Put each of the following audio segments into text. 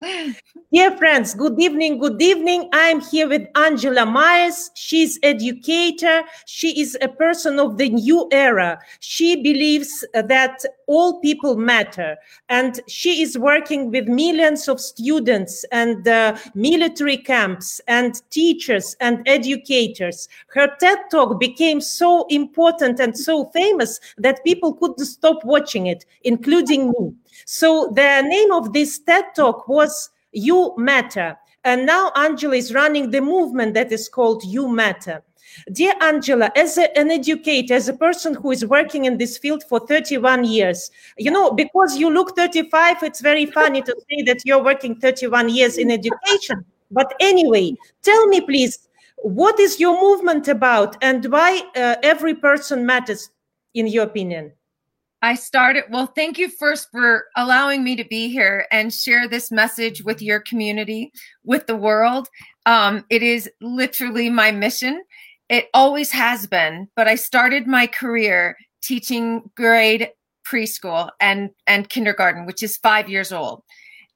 Dear friends, good evening, good evening. I'm here with Angela Maiers. She's educator. She is a person of the new era. She believes that all people matter. And she is working with millions of students and uh, military camps and teachers and educators. Her TED Talk became so important and so famous that people couldn't stop watching it, including me. So the name of this TED Talk was You Matter. And now Angela is running the movement that is called You Matter. Dear Angela, as a, an educator, as a person who is working in this field for 31 years, you know, because you look 35, it's very funny to say that you're working 31 years in education. But anyway, tell me, please, what is your movement about and why uh, every person matters, in your opinion? I started, well, thank you first for allowing me to be here and share this message with your community, with the world. Um, it is literally my mission. It always has been, but I started my career teaching grade preschool and, and kindergarten, which is five years old.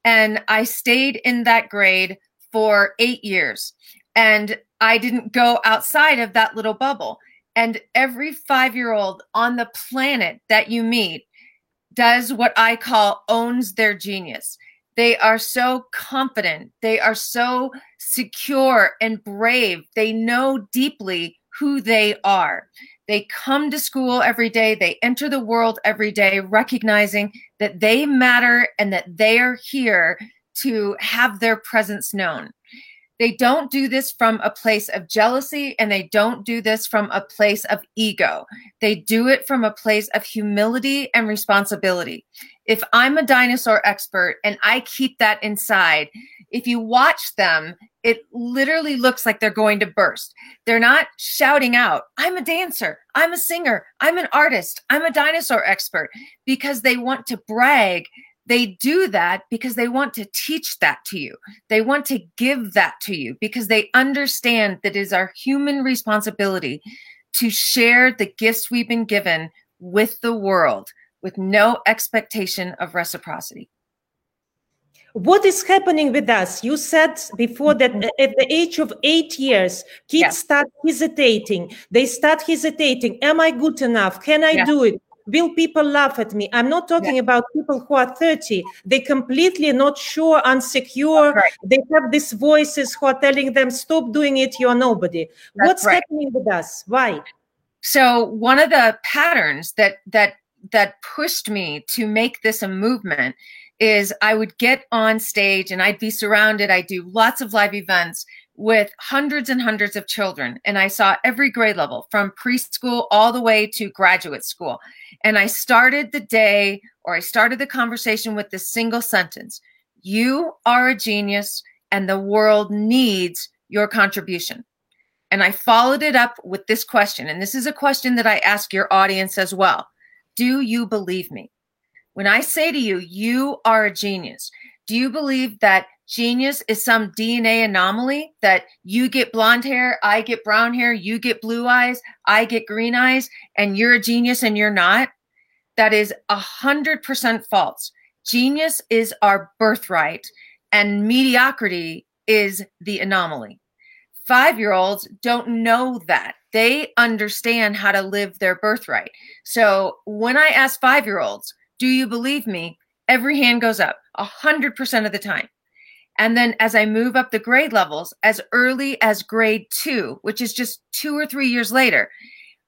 And I stayed in that grade for eight years. And I didn't go outside of that little bubble. And every five year old on the planet that you meet does what I call owns their genius. They are so confident. They are so secure and brave. They know deeply who they are. They come to school every day. They enter the world every day, recognizing that they matter and that they are here to have their presence known. They don't do this from a place of jealousy and they don't do this from a place of ego. They do it from a place of humility and responsibility. If I'm a dinosaur expert and I keep that inside, if you watch them, it literally looks like they're going to burst. They're not shouting out, I'm a dancer, I'm a singer, I'm an artist, I'm a dinosaur expert, because they want to brag they do that because they want to teach that to you. They want to give that to you because they understand that it is our human responsibility to share the gifts we've been given with the world with no expectation of reciprocity. What is happening with us? You said before that mm-hmm. at the age of eight years, kids start hesitating. They start hesitating. Am I good enough? Can I do it? Will people laugh at me? I'm not talking yeah. about people who are 30 they completely not sure unsecure right. they have these voices who are telling them stop doing it you're nobody. That's what's right. happening with us? Why? So one of the patterns that that that pushed me to make this a movement is i would get on stage and i'd be surrounded. I do lots of live events with hundreds and hundreds of children and i saw every grade level from preschool all the way to graduate school and I started the day or I started the conversation with this single sentence You are a genius, and the world needs your contribution. And I followed it up with this question. And this is a question that I ask your audience as well Do you believe me? When I say to you, you are a genius, do you believe that genius is some DNA anomaly that you get blonde hair, I get brown hair, you get blue eyes, I get green eyes, and you're a genius and you're not. That is a hundred percent false. Genius is our birthright, and mediocrity is the anomaly. Five year olds don't know that. They understand how to live their birthright. So when I ask five year olds, do you believe me? Every hand goes up a hundred percent of the time. And then as I move up the grade levels, as early as grade two, which is just two or three years later,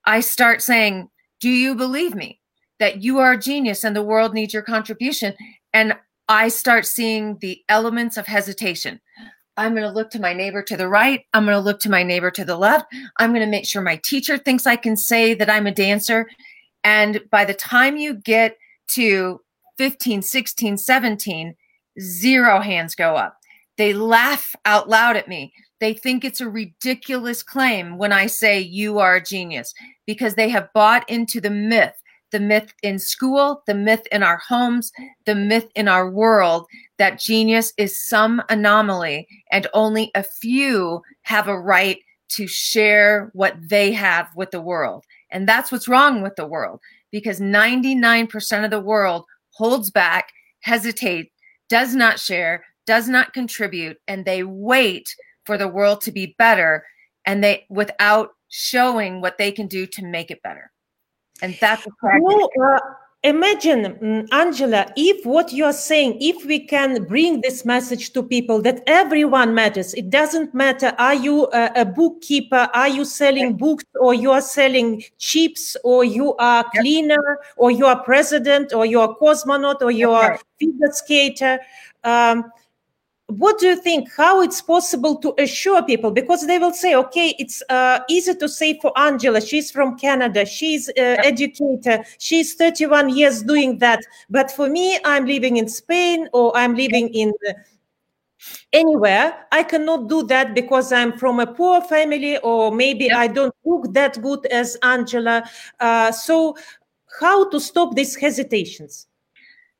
I start saying, Do you believe me that you are a genius and the world needs your contribution? And I start seeing the elements of hesitation. I'm going to look to my neighbor to the right. I'm going to look to my neighbor to the left. I'm going to make sure my teacher thinks I can say that I'm a dancer. And by the time you get to 15, 16, 17, Zero hands go up. They laugh out loud at me. They think it's a ridiculous claim when I say you are a genius because they have bought into the myth the myth in school, the myth in our homes, the myth in our world that genius is some anomaly and only a few have a right to share what they have with the world. And that's what's wrong with the world because 99% of the world holds back, hesitates, does not share, does not contribute and they wait for the world to be better and they without showing what they can do to make it better. And that's no, uh, imagine um, angela if what you're saying if we can bring this message to people that everyone matters it doesn't matter are you a, a bookkeeper are you selling books or you are selling chips or you are cleaner yep. or you are president or you are cosmonaut or you are right. figure skater um, what do you think how it's possible to assure people? Because they will say okay it's uh, easy to say for angela she's from canada she's uh, educator she's 31 years doing that. But for me i'm living in spain or i'm living in anywhere. I cannot do that because i'm from a poor family or maybe i don't look that good as angela. Uh, so how to stop these hesitations?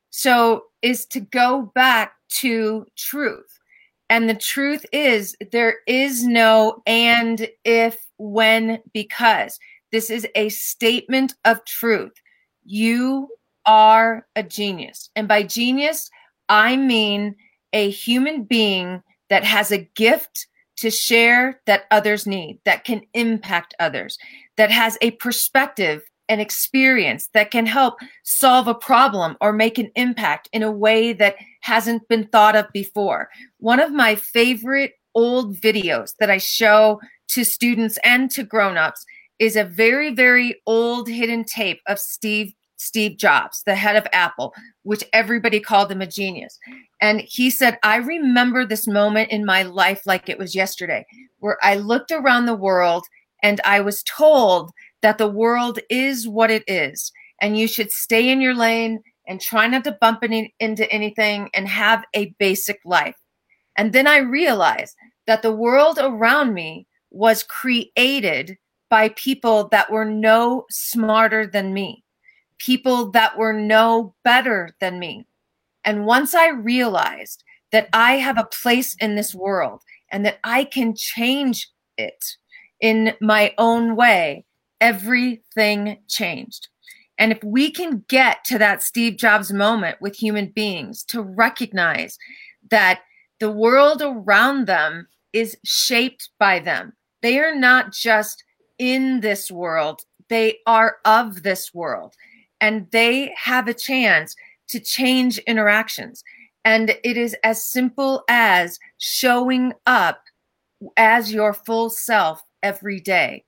So is to go back to truth. And the truth is, there is no and, if, when, because. This is a statement of truth. You are a genius. And by genius, I mean a human being that has a gift to share that others need, that can impact others, that has a perspective an experience that can help solve a problem or make an impact in a way that hasn't been thought of before. One of my favorite old videos that I show to students and to grown-ups is a very very old hidden tape of Steve Steve Jobs, the head of Apple, which everybody called him a genius. And he said, I remember this moment in my life like it was yesterday, where I looked around the world and I was told that the world is what it is and you should stay in your lane and try not to bump any, into anything and have a basic life. And then I realized that the world around me was created by people that were no smarter than me, people that were no better than me. And once I realized that I have a place in this world and that I can change it in my own way, everything changed. And if we can get to that Steve Jobs moment with human beings to recognize that the world around them is shaped by them, they are not just in this world, they are of this world. And they have a chance to change interactions. And it is as simple as showing up as your full self every day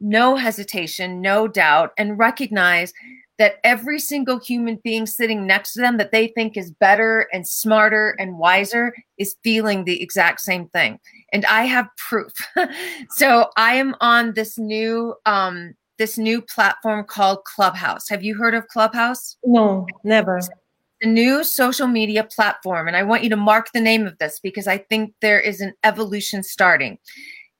no hesitation, no doubt, and recognize that every single human being sitting next to them that they think is better and smarter and wiser is feeling the exact same thing. And I have proof. so I am on this new um this new platform called Clubhouse. Have you heard of Clubhouse? No, never. The new social media platform and I want you to mark the name of this because I think there is an evolution starting.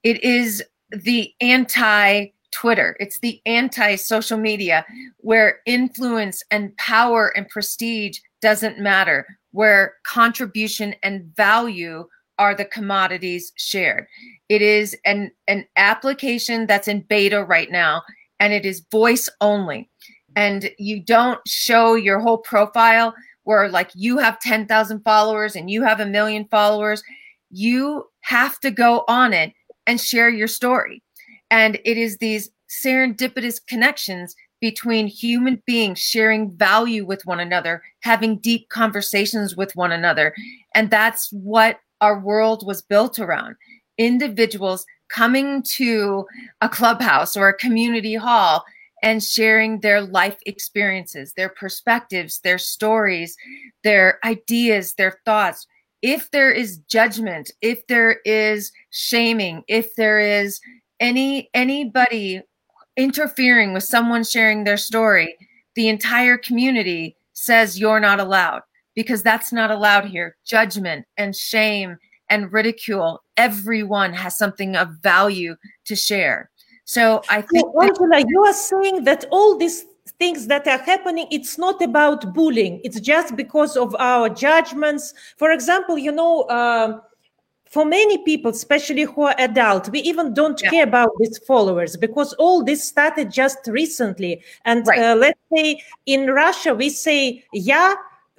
It is the anti Twitter, it's the anti social media where influence and power and prestige doesn't matter, where contribution and value are the commodities shared. It is an, an application that's in beta right now, and it is voice only. And you don't show your whole profile where, like, you have 10,000 followers and you have a million followers. You have to go on it and share your story. And it is these serendipitous connections between human beings sharing value with one another, having deep conversations with one another. And that's what our world was built around. Individuals coming to a clubhouse or a community hall and sharing their life experiences, their perspectives, their stories, their ideas, their thoughts if there is judgment, if there is shaming, if there is any anybody interfering with someone sharing their story, the entire community says you're not allowed because that's not allowed here. Judgment and shame and ridicule, everyone has something of value to share. So I think so, Angela, you are saying that all these things that are happening it's not about bullying it's just because of our judgments for example you know uh, for many people especially who are adult we even don't yeah. care about these followers because all this started just recently and right. uh, let's say in russia we say yeah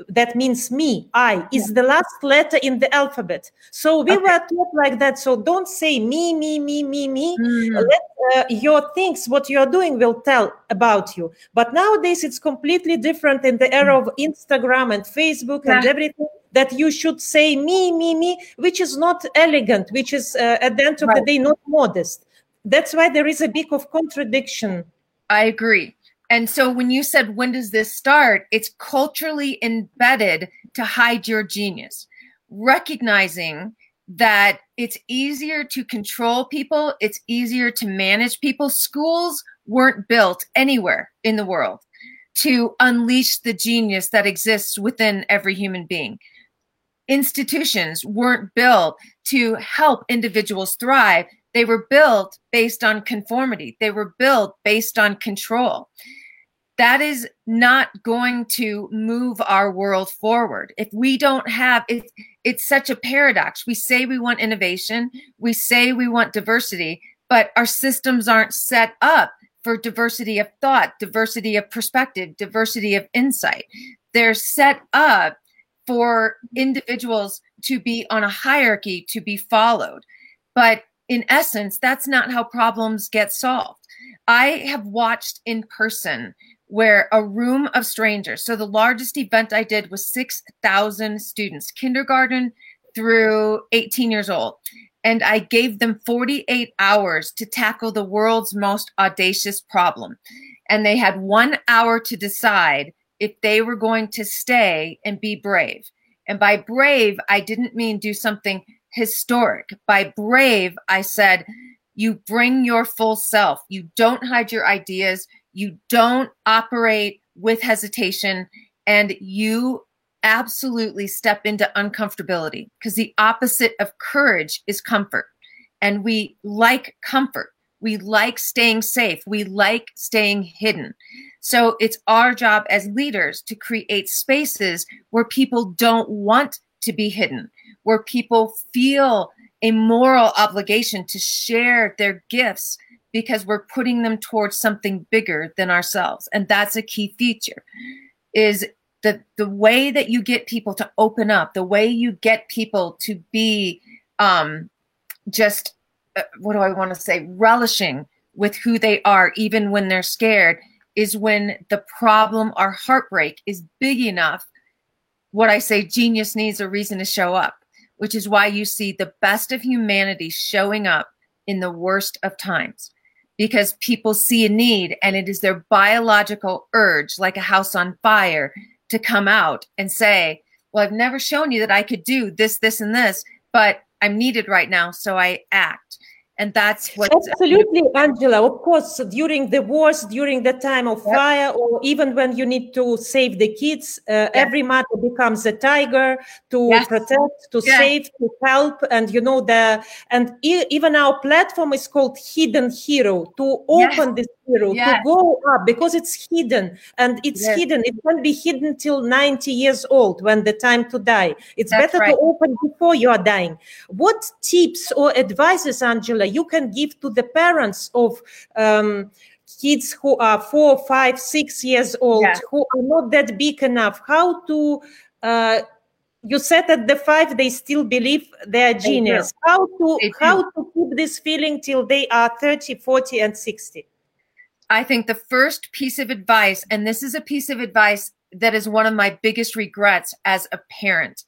that means me, I, is the last letter in the alphabet. So we okay. were taught like that. So don't say me, me, me, me, me. Mm. Let uh, your things, what you're doing, will tell about you. But nowadays it's completely different in the era of Instagram and Facebook yeah. and everything that you should say me, me, me, which is not elegant, which is uh, at the end of right. the day not modest. That's why there is a big of contradiction. I agree. And so when you said, when does this start? It's culturally embedded to hide your genius, recognizing that it's easier to control people, it's easier to manage people. Schools weren't built anywhere in the world to unleash the genius that exists within every human being. Institutions weren't built to help individuals thrive. They were built based on conformity. They were built based on control. That is not going to move our world forward. If we don't have it, it's such a paradox. We say we want innovation, we say we want diversity, but our systems aren't set up for diversity of thought, diversity of perspective, diversity of insight. They're set up for individuals to be on a hierarchy to be followed. But in essence, that's not how problems get solved. I have watched in person where a room of strangers, so the largest event I did was 6,000 students, kindergarten through 18 years old. And I gave them 48 hours to tackle the world's most audacious problem. And they had one hour to decide if they were going to stay and be brave. And by brave, I didn't mean do something historic. By brave, I said, you bring your full self. You don't hide your ideas. You don't operate with hesitation. And you absolutely step into uncomfortability because the opposite of courage is comfort. And we like comfort. We like staying safe. We like staying hidden. So it's our job as leaders to create spaces where people don't want to be hidden, where people feel a moral obligation to share their gifts because we're putting them towards something bigger than ourselves. And that's a key feature is the the way that you get people to open up, the way you get people to be um just uh, what do I want to say relishing with who they are even when they're scared is when the problem or heartbreak is big enough what I say genius needs a reason to show up which is why you see the best of humanity showing up in the worst of times because people see a need and it is their biological urge, like a house on fire, to come out and say, Well, I've never shown you that I could do this, this, and this, but I'm needed right now. So I act and that's what absolutely angela of course during the wars during the time of yep. fire or even when you need to save the kids uh, yep. every mother becomes a tiger to yes. protect to save to help and you know the and e- even our platform is called hidden hero to open yes. this hero to go up because it's hidden and it's hidden it can be hidden till 90 years old when the time to die it's that's better right. to open before you are dying what tips or advices angela you can give to the parents of um, kids who are four, five, six years old, yeah. who are not that big enough, how to uh, you said at the five they still believe they're genius they how to they how to keep this feeling till they are 30 40 and 60 i think the first piece of advice and this is a piece of advice that is one of my biggest regrets as a parent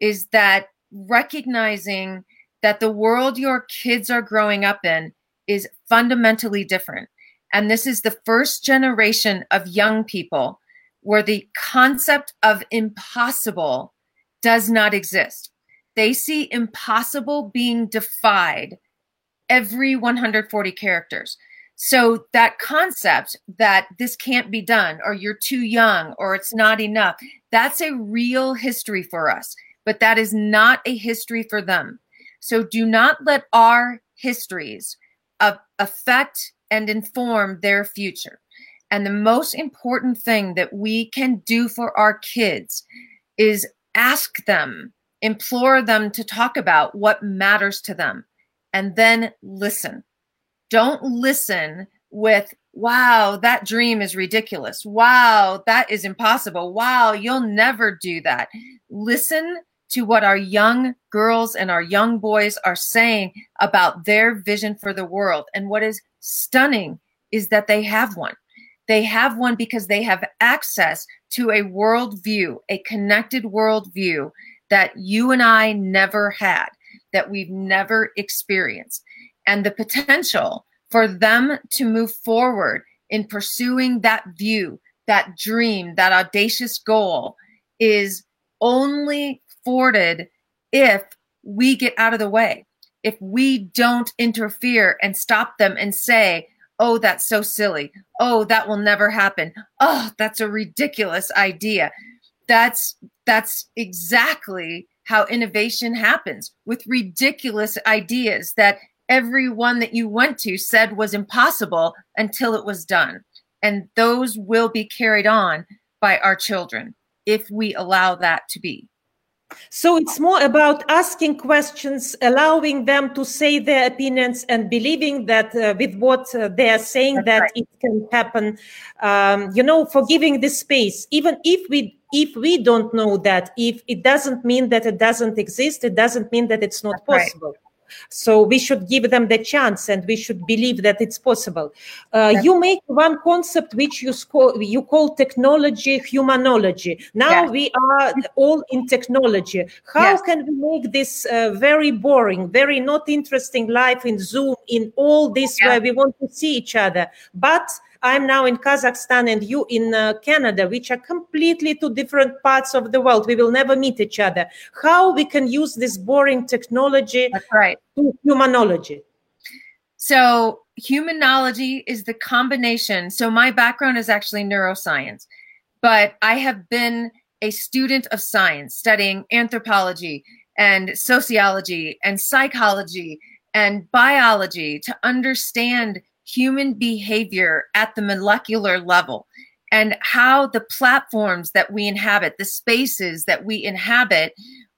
is that recognizing that the world your kids are growing up in is fundamentally different. And this is the first generation of young people where the concept of impossible does not exist. They see impossible being defied every 140 characters. So that concept that this can't be done or you're too young or it's not enough, that's a real history for us, but that is not a history for them. So do not let our histories affect and inform their future. And the most important thing that we can do for our kids is ask them, implore them to talk about what matters to them, and then listen. Don't listen with wow, that dream is ridiculous. Wow, that is impossible. Wow, you'll never do that. Listen to what our young girls and our young boys are saying about their vision for the world. And what is stunning is that they have one. They have one because they have access to a worldview, a connected worldview that you and I never had, that we've never experienced. And the potential for them to move forward in pursuing that view, that dream, that audacious goal is only afforded if we get out of the way, if we don't interfere and stop them and say, oh, that's so silly. Oh, that will never happen. Oh, that's a ridiculous idea. That's that's exactly how innovation happens with ridiculous ideas that everyone that you went to said was impossible until it was done. And those will be carried on by our children if we allow that to be. So it's more about asking questions, allowing them to say their opinions, and believing that uh, with what uh, they are saying, That's that right. it can happen. Um, you know, for giving the space, even if we if we don't know that, if it doesn't mean that it doesn't exist, it doesn't mean that it's not That's possible. Right. So we should give them the chance, and we should believe that it's possible. Uh, you make one concept which you call you call technology humanology. Now yes. we are all in technology. How yes. can we make this uh, very boring, very not interesting life in Zoom, in all this where we want to see each other, but I'm now in Kazakhstan and you in uh, Canada, which are completely two different parts of the world. We will never meet each other. How we can use this boring technology That's right. to humanology? So, humanology is the combination. So, my background is actually neuroscience, but I have been a student of science studying anthropology and sociology and psychology and biology to understand human behavior at the molecular level and how the platforms that we inhabit, the spaces that we inhabit,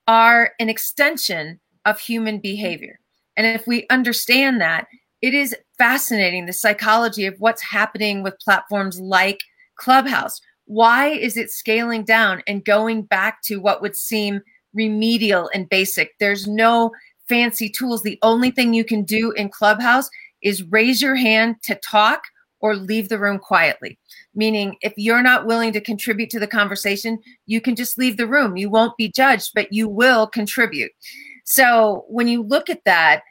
are an extension of human behavior. And if we understand that, it is fascinating the psychology of what's happening with platforms like Clubhouse. Why is it scaling down and going back to what would seem remedial and basic? There's no fancy tools. The only thing you can do in Clubhouse is raise your hand to talk or leave the room quietly. Meaning, if you're not willing to contribute to the conversation, you can just leave the room. You won't be judged, but you will contribute. So, when you look at that,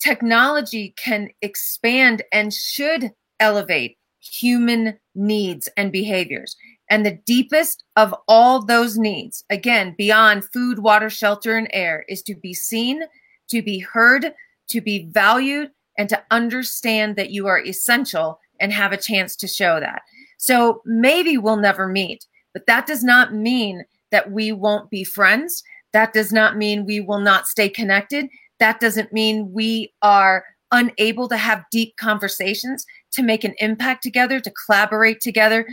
technology can expand and should elevate human needs and behaviors. And the deepest of all those needs, again, beyond food, water, shelter, and air, is to be seen, to be heard, to be valued, and to understand that you are essential and have a chance to show that. So maybe we'll never meet, but that does not mean that we won't be friends. That does not mean we will not stay connected. That doesn't mean we are unable to have deep conversations, to make an impact together, to collaborate together.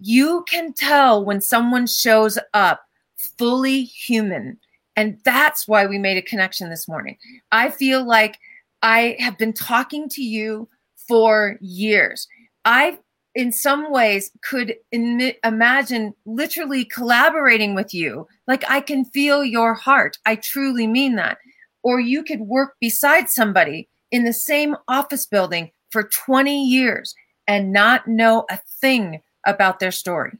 You can tell when someone shows up fully human. And that's why we made a connection this morning. I feel like I have been talking to you for years. I, in some ways, could Im- imagine literally collaborating with you. Like I can feel your heart. I truly mean that. Or you could work beside somebody in the same office building for 20 years and not know a thing about their story.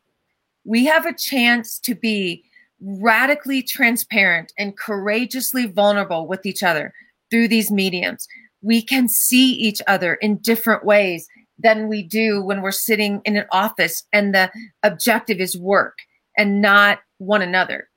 We have a chance to be radically transparent and courageously vulnerable with each other through these mediums. We can see each other in different ways than we do when we're sitting in an office and the objective is work and not one another.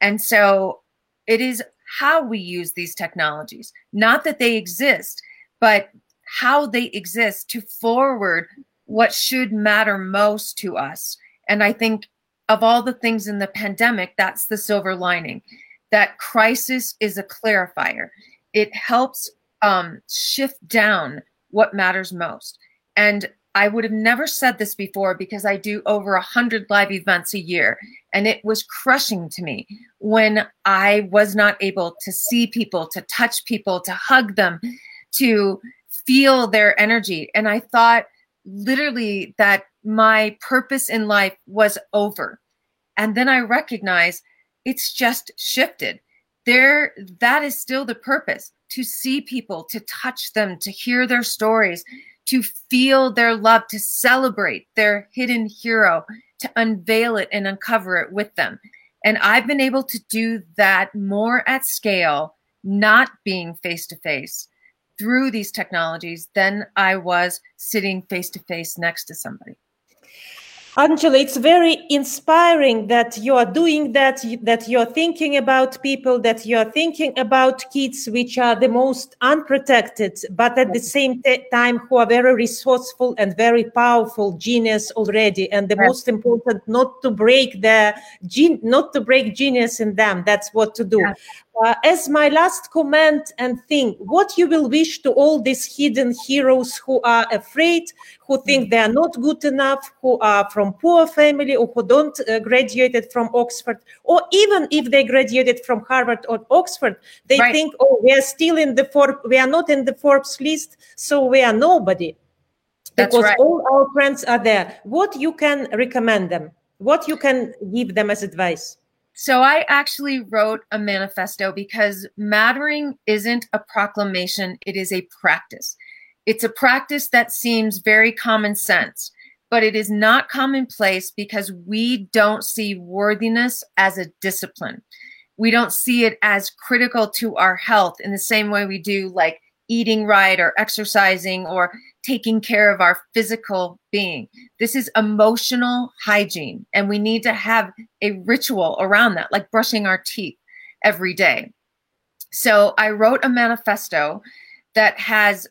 And so it is how we use these technologies, not that they exist, but how they exist to forward what should matter most to us. And I think of all the things in the pandemic, that's the silver lining. That crisis is a clarifier it helps um, shift down what matters most. And I would have never said this before because I do over a hundred live events a year. And it was crushing to me when I was not able to see people, to touch people, to hug them, to feel their energy. And I thought, literally that my purpose in life was over. And then I recognize it's just shifted. There, that is still the purpose to see people, to touch them, to hear their stories, to feel their love, to celebrate their hidden hero, to unveil it and uncover it with them. And I've been able to do that more at scale, not being face to face through these technologies than I was sitting face to face next to somebody. Angela, it's very inspiring that you are doing that, that you're thinking about people, that you're thinking about kids which are the most unprotected, but at the same time who are very resourceful and very powerful genius already. And the yes. most important, not to break the gen- not to break genius in them. That's what to do. Yes. Uh, as my last comment and thing, what you will wish to all these hidden heroes who are afraid, who think they are not good enough, who are from poor family or who don't uh, graduated from Oxford, or even if they graduated from Harvard or Oxford, they right. think, oh, we are still in the Forbes, we are not in the Forbes list, so we are nobody. That's because right. all our friends are there. What you can recommend them? What you can give them as advice? So I actually wrote a manifesto because mattering isn't a proclamation, it is a practice. It's a practice that seems very common sense, but it is not commonplace because we don't see worthiness as a discipline. We don't see it as critical to our health in the same way we do like eating right or exercising or taking care of our physical being. This is emotional hygiene, and we need to have a ritual around that, like brushing our teeth every day. So I wrote a manifesto that has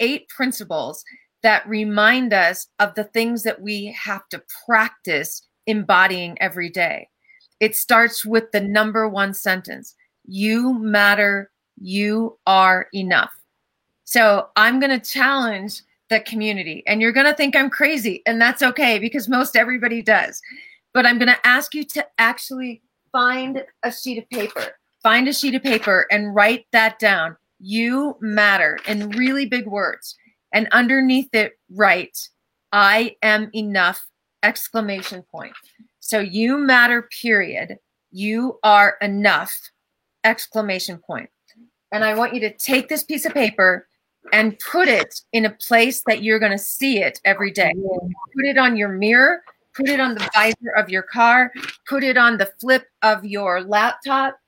eight principles that remind us of the things that we have to practice embodying every day. It starts with the number one sentence You matter, you are enough. So I'm going to challenge the community, and you're going to think I'm crazy, and that's okay because most everybody does. But I'm going to ask you to actually find a sheet of paper, find a sheet of paper, and write that down. You matter in really big words. And underneath it, write, I am enough! Exclamation point. So you matter, period. You are enough! Exclamation point. And I want you to take this piece of paper and put it in a place that you're going to see it every day. Put it on your mirror, put it on the visor of your car, put it on the flip of your laptop.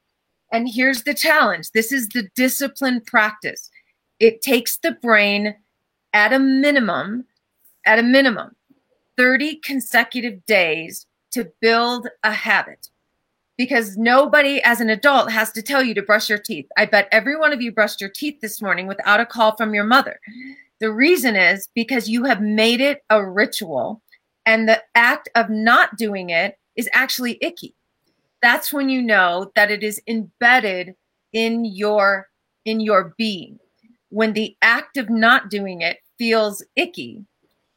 And here's the challenge this is the discipline practice. It takes the brain at a minimum, at a minimum, 30 consecutive days to build a habit because nobody as an adult has to tell you to brush your teeth. I bet every one of you brushed your teeth this morning without a call from your mother. The reason is because you have made it a ritual and the act of not doing it is actually icky. That's when you know that it is embedded in your in your being. When the act of not doing it feels icky,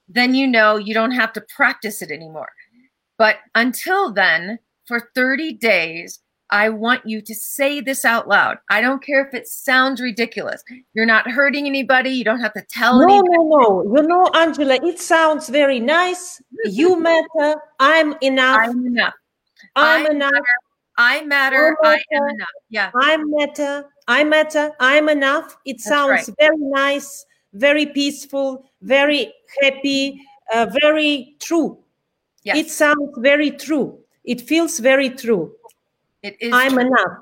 then you know you don't have to practice it anymore. But until then, for 30 days, I want you to say this out loud. I don't care if it sounds ridiculous. You're not hurting anybody. You don't have to tell no, anybody. No, no, You know, Angela, it sounds very nice. You matter. I'm enough. I'm enough. I'm I enough. Matter. I matter. I, matter. I am enough. Yeah. I matter. I matter. I'm enough. It sounds right. very nice, very peaceful, very happy, uh, very true. Yes. It sounds very true it feels very true. It is. I'm true. enough.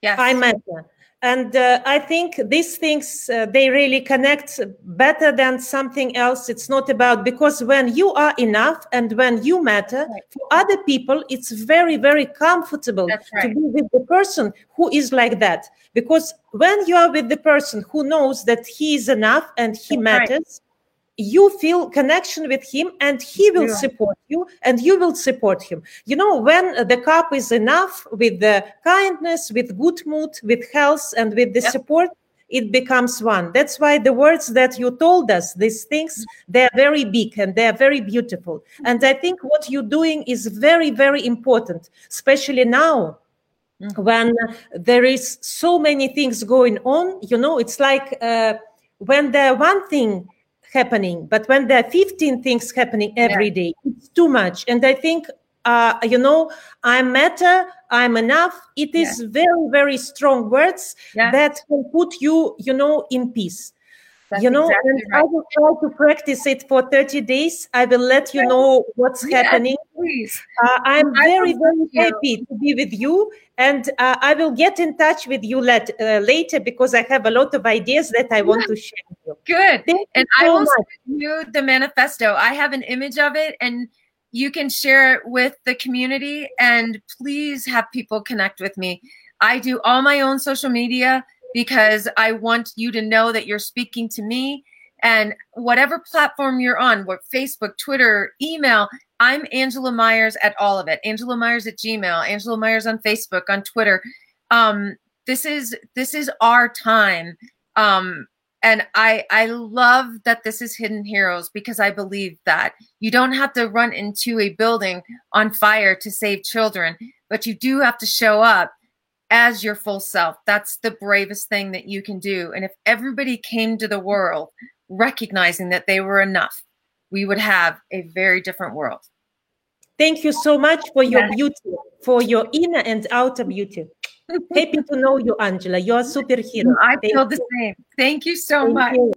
Yes. I matter. And uh, I think these things, uh, they really connect better than something else. It's not about, because when you are enough and when you matter, right. for other people, it's very, very comfortable right. to be with the person who is like that. Because when you are with the person who knows that he is enough and he That's matters, right you feel connection with him and he will yeah. support you and you will support him. You know when the cup is enough with the kindness with good mood with health and with the support it becomes one. That's why the words that you told us these things they're very big and they're very beautiful. And i think what you're doing is very very important especially now mm-hmm. when there is so many things going on. You know it's like uh, when the one thing happening. But when there are 15 things happening every Yeah. day, it's too much. And I think, uh, you know, I'm matter, I'm enough. It is very, very strong words Yeah. that can put you, you know, in peace. That's you know, exactly and I will try to practice it for 30 days. I will let you know what's Yes, happening. Please. Uh, I'm I very, very you. happy to be with you. And uh, I will get in touch with you let, uh, later because I have a lot of ideas that I want to share with you. Good. Thank And you I will much. send you the manifesto. I have an image of it and you can share it with the community and please have people connect with me. I do all my own social media because I want you to know that you're speaking to me and whatever platform you're on, what Facebook, Twitter, email, I'm Angela Maiers at all of it. Angela Maiers at Gmail, Angela Maiers on Facebook, on Twitter. Um, this is this is our time. Um, and I I love that this is Hidden Heroes because I believe that you don't have to run into a building on fire to save children, but you do have to show up as your full self. That's the bravest thing that you can do. And if everybody came to the world recognizing that they were enough, we would have a very different world. Thank you so much for your beauty, for your inner and outer beauty. Happy to know you, Angela. You're a superhero. I Thank feel the same. Thank you so Thank much. you.